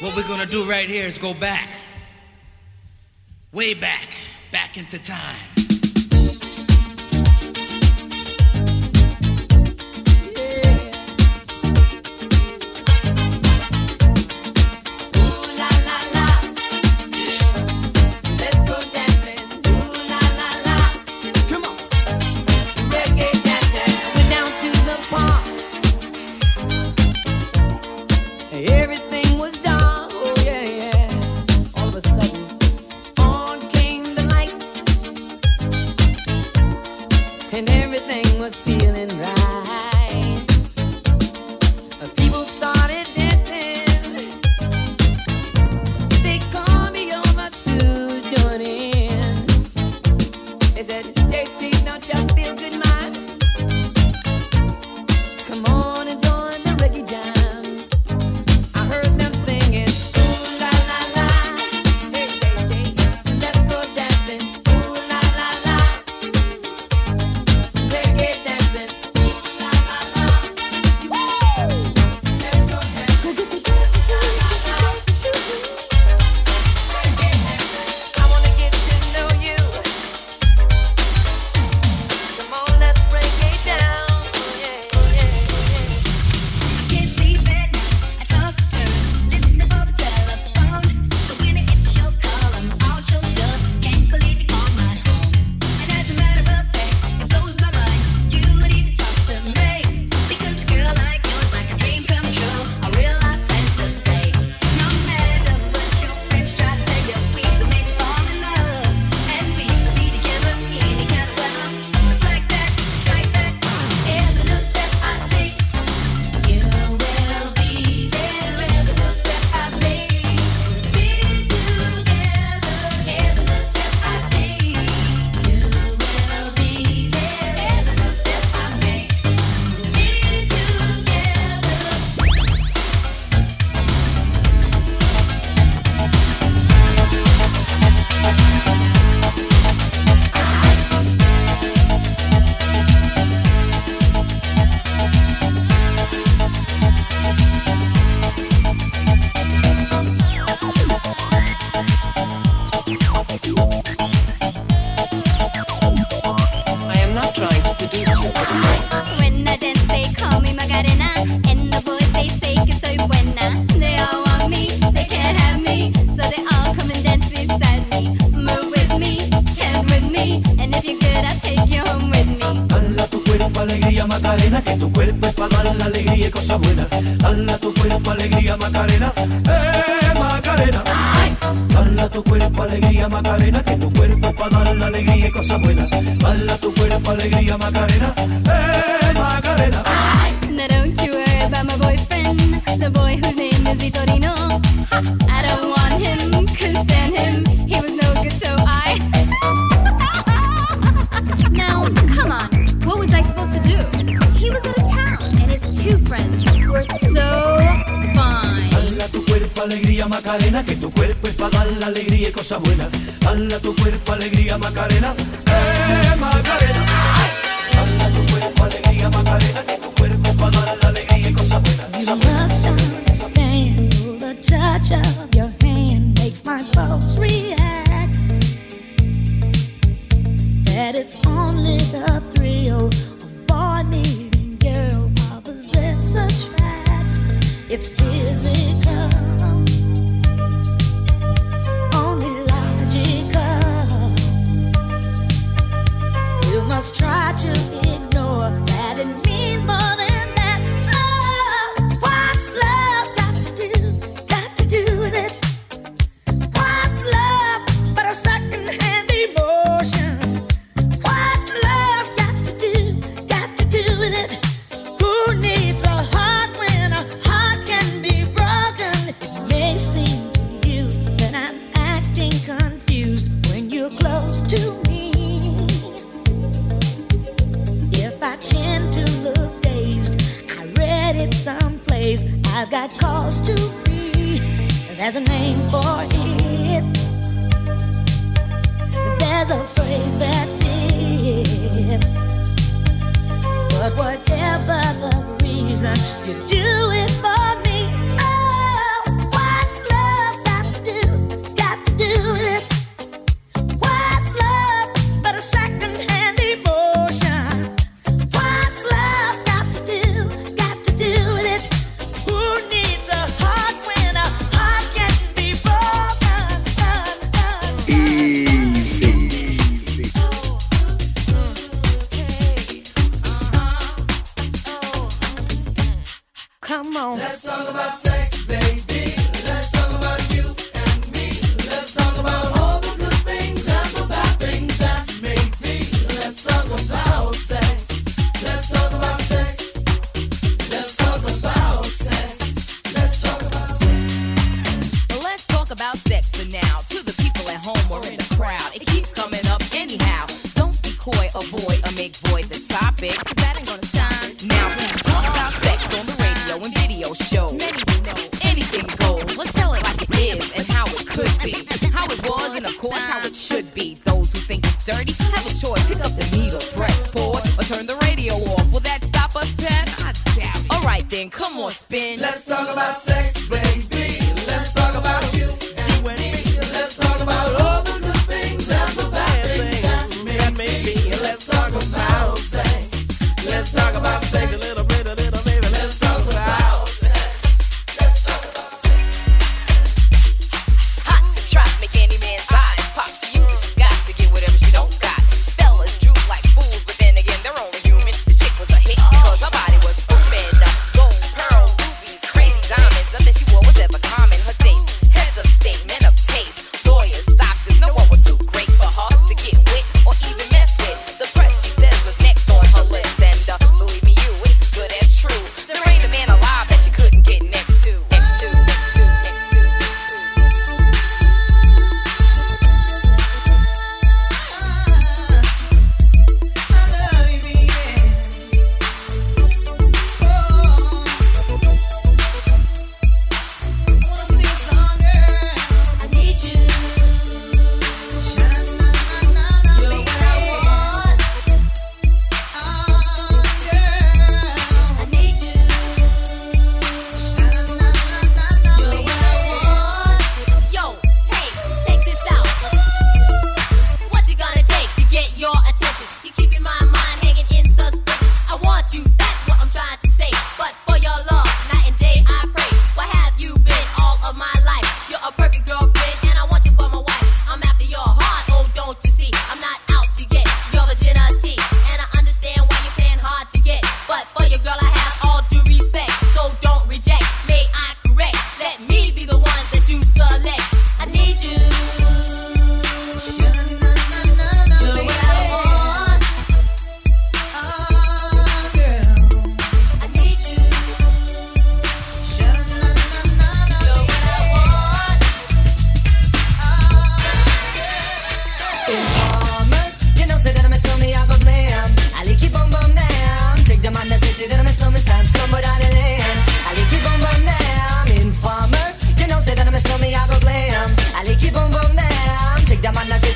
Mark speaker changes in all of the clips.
Speaker 1: What we're gonna do right here is go back. Way back. Back into time.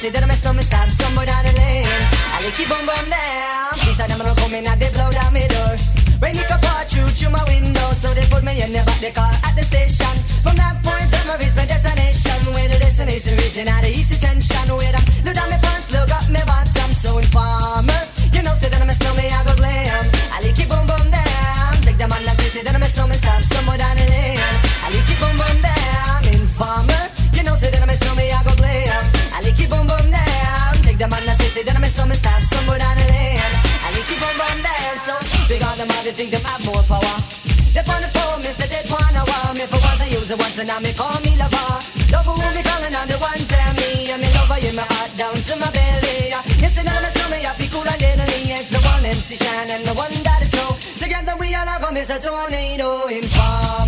Speaker 2: City that
Speaker 3: I mess
Speaker 4: no mistake stop somewhere down the lane. I keep on bum down. Peace out, I'm gonna come in and they blow down my door. Rain can apart through through my window, so they put me in the back the car at the station. From that point on, I reach my destination. Where the destination region out of east detention, where the they think they have more power. They on the phone, me say they wanna want me for once I use it once and now me call me lover. Love who me calling on the one tell me I'm in lover in my heart down to my belly. Yes, and I'm a summer, I feel cool and deadly. Yes, the one MC Shan and the one that is snow. Together we all have a Mr. Tornado
Speaker 5: in fire.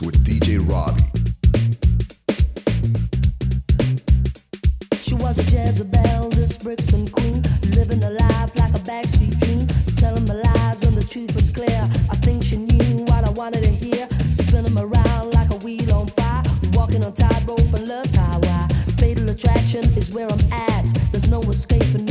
Speaker 5: with
Speaker 6: DJ
Speaker 7: Robbie.
Speaker 8: She was a Jezebel, this Brixton queen, living a life like a backstreet dream, telling my lies when the truth was clear. I think she knew what I wanted to hear, spinning around like a wheel on fire, walking on tightrope and love's highway. Fatal attraction is where I'm at. There's no escaping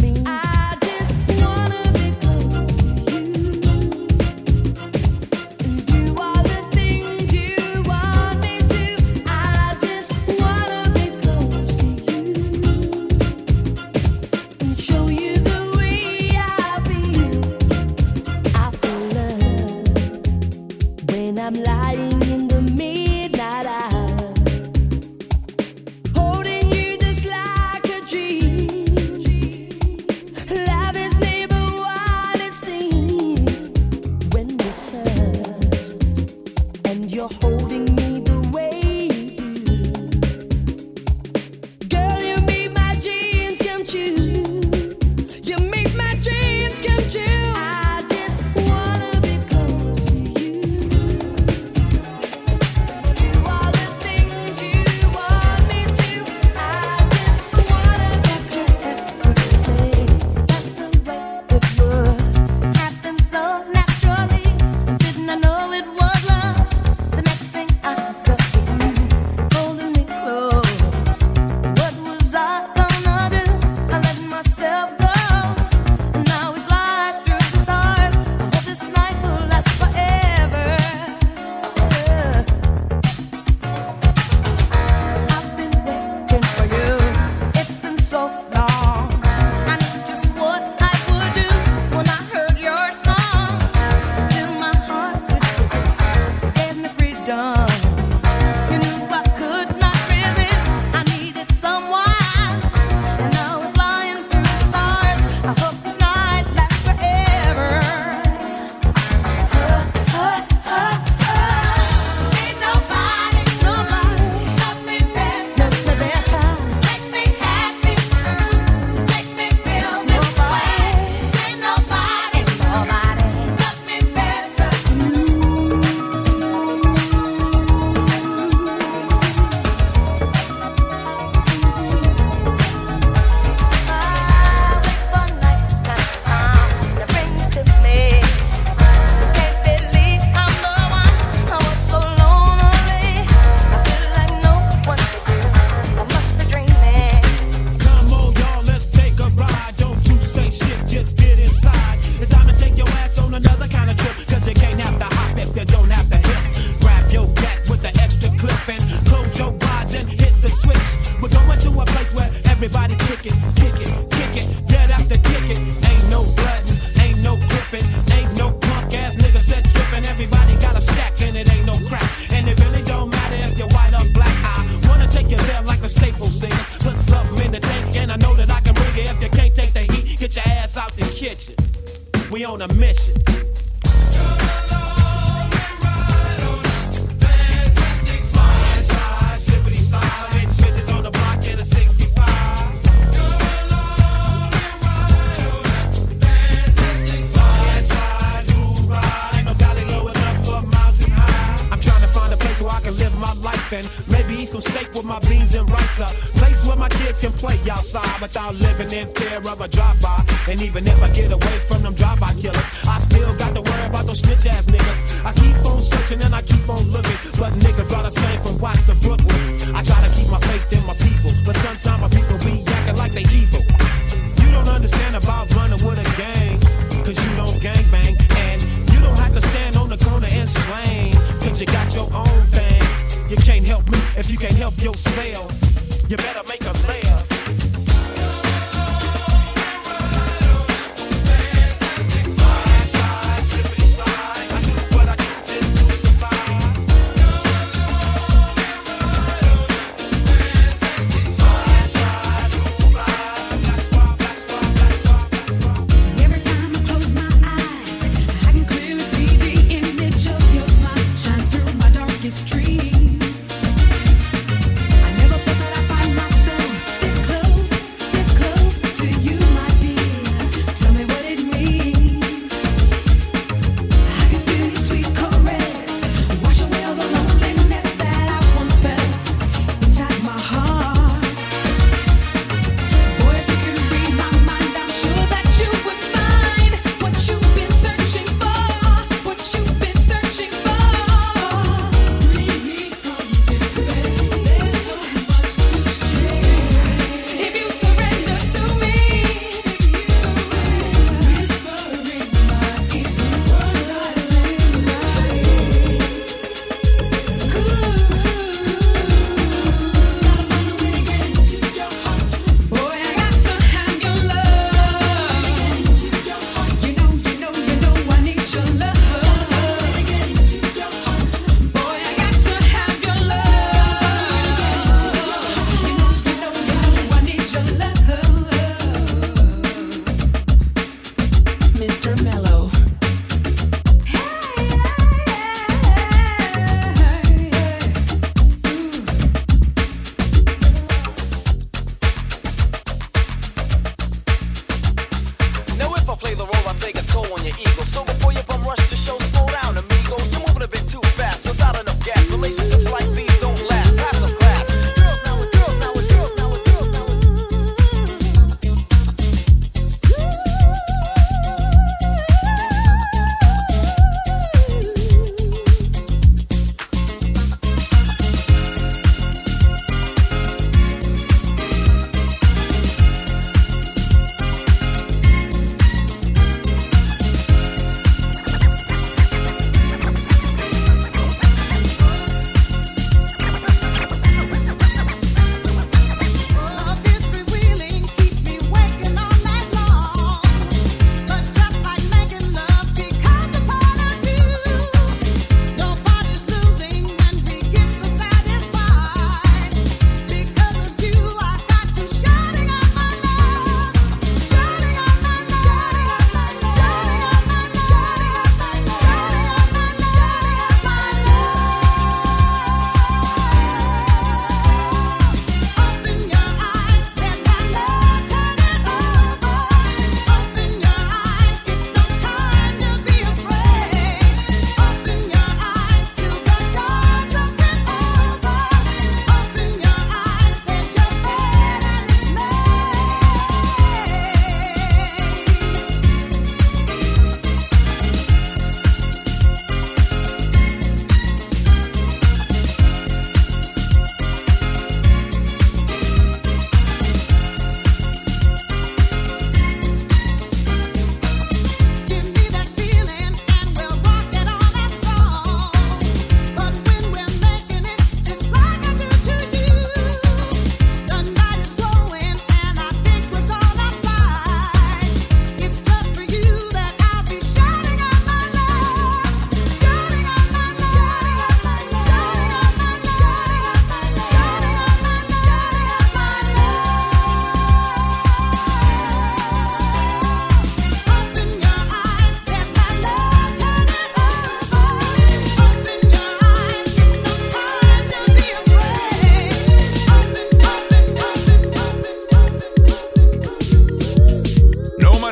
Speaker 8: You
Speaker 9: better
Speaker 10: make a layer.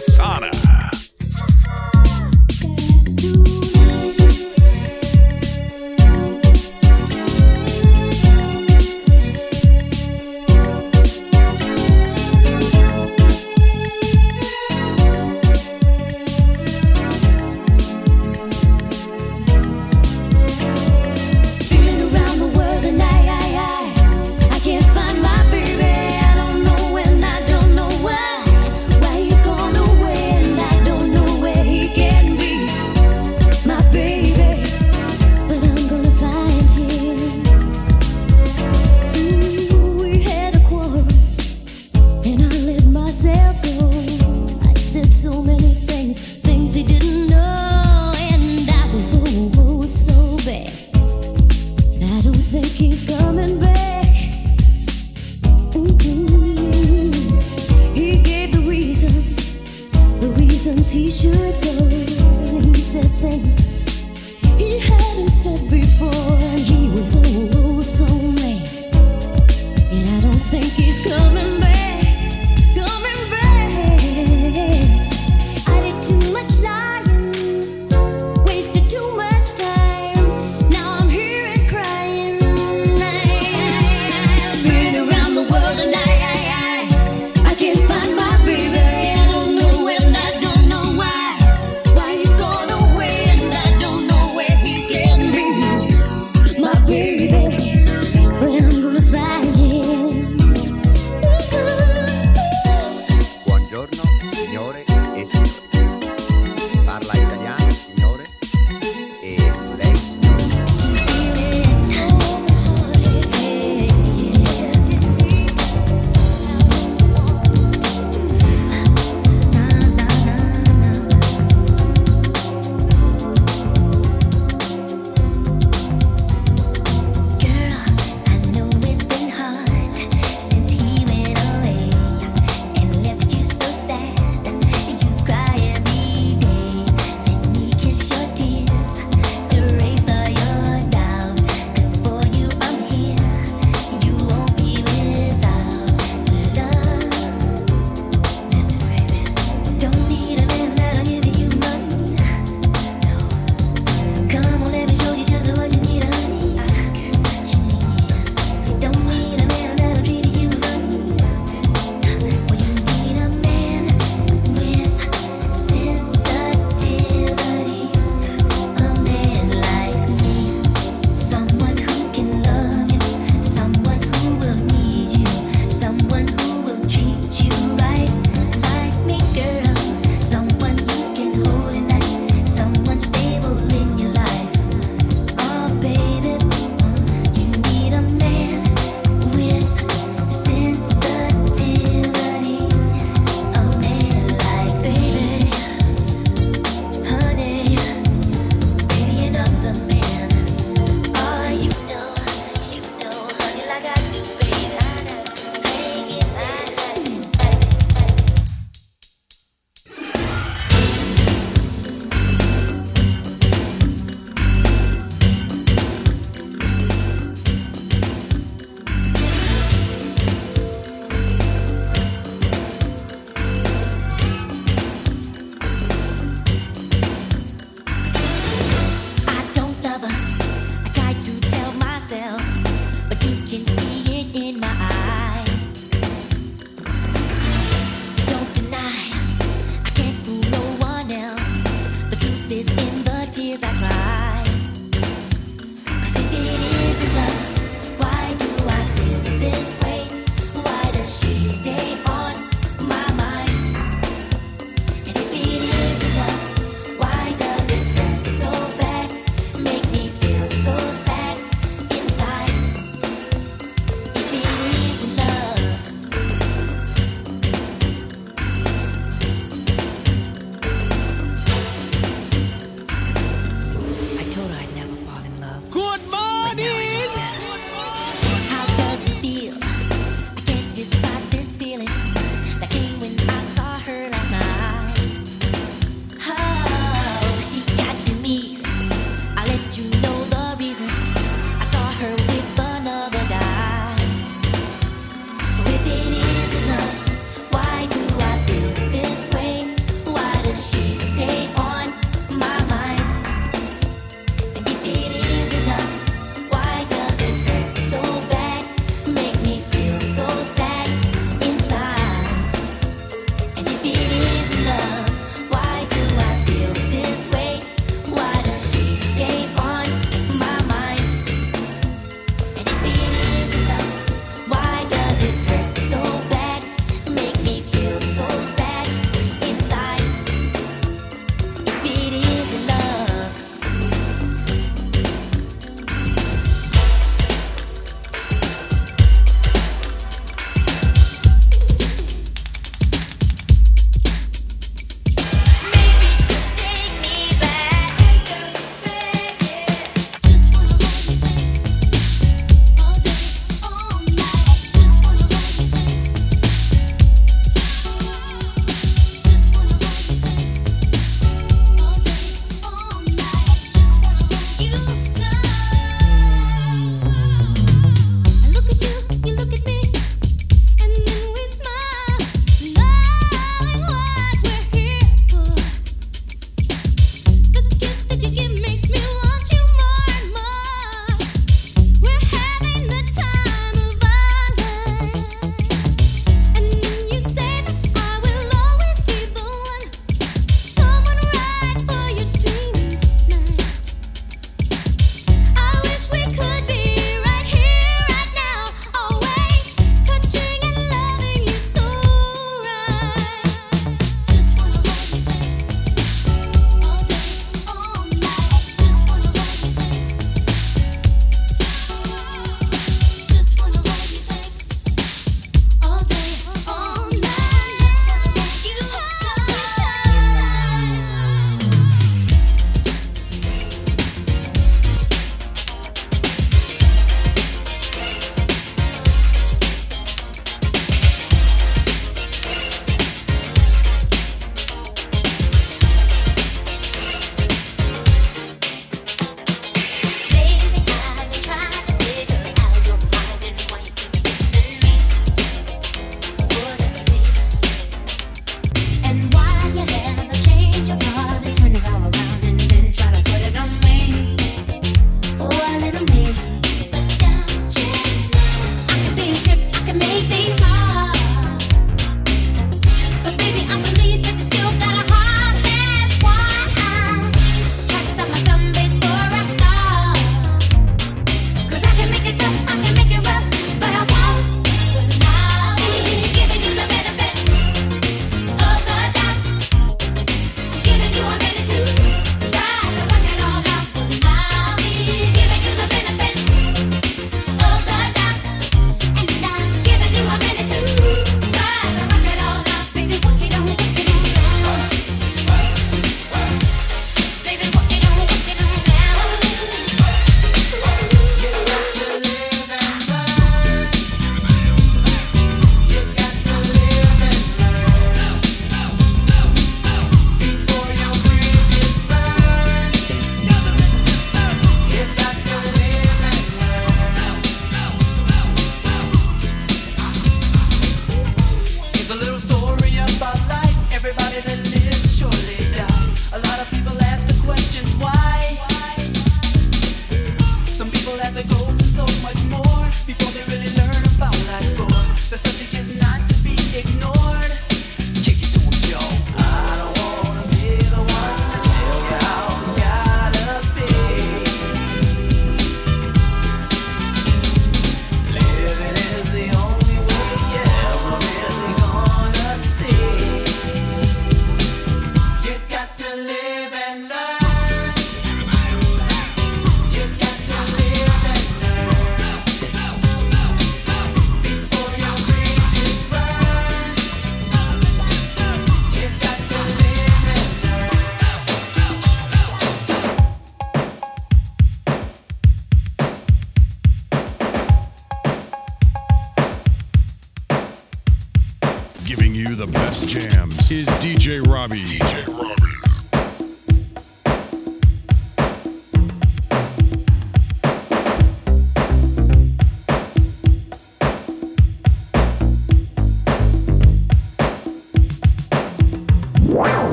Speaker 5: Asana.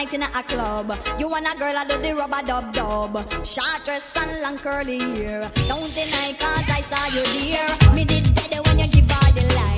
Speaker 5: night in a
Speaker 11: club. You and a girl, I do the rubber dub dub. Short dress and long curly hair. Don't deny, cause I saw you there. Me did better when you give her the
Speaker 8: light.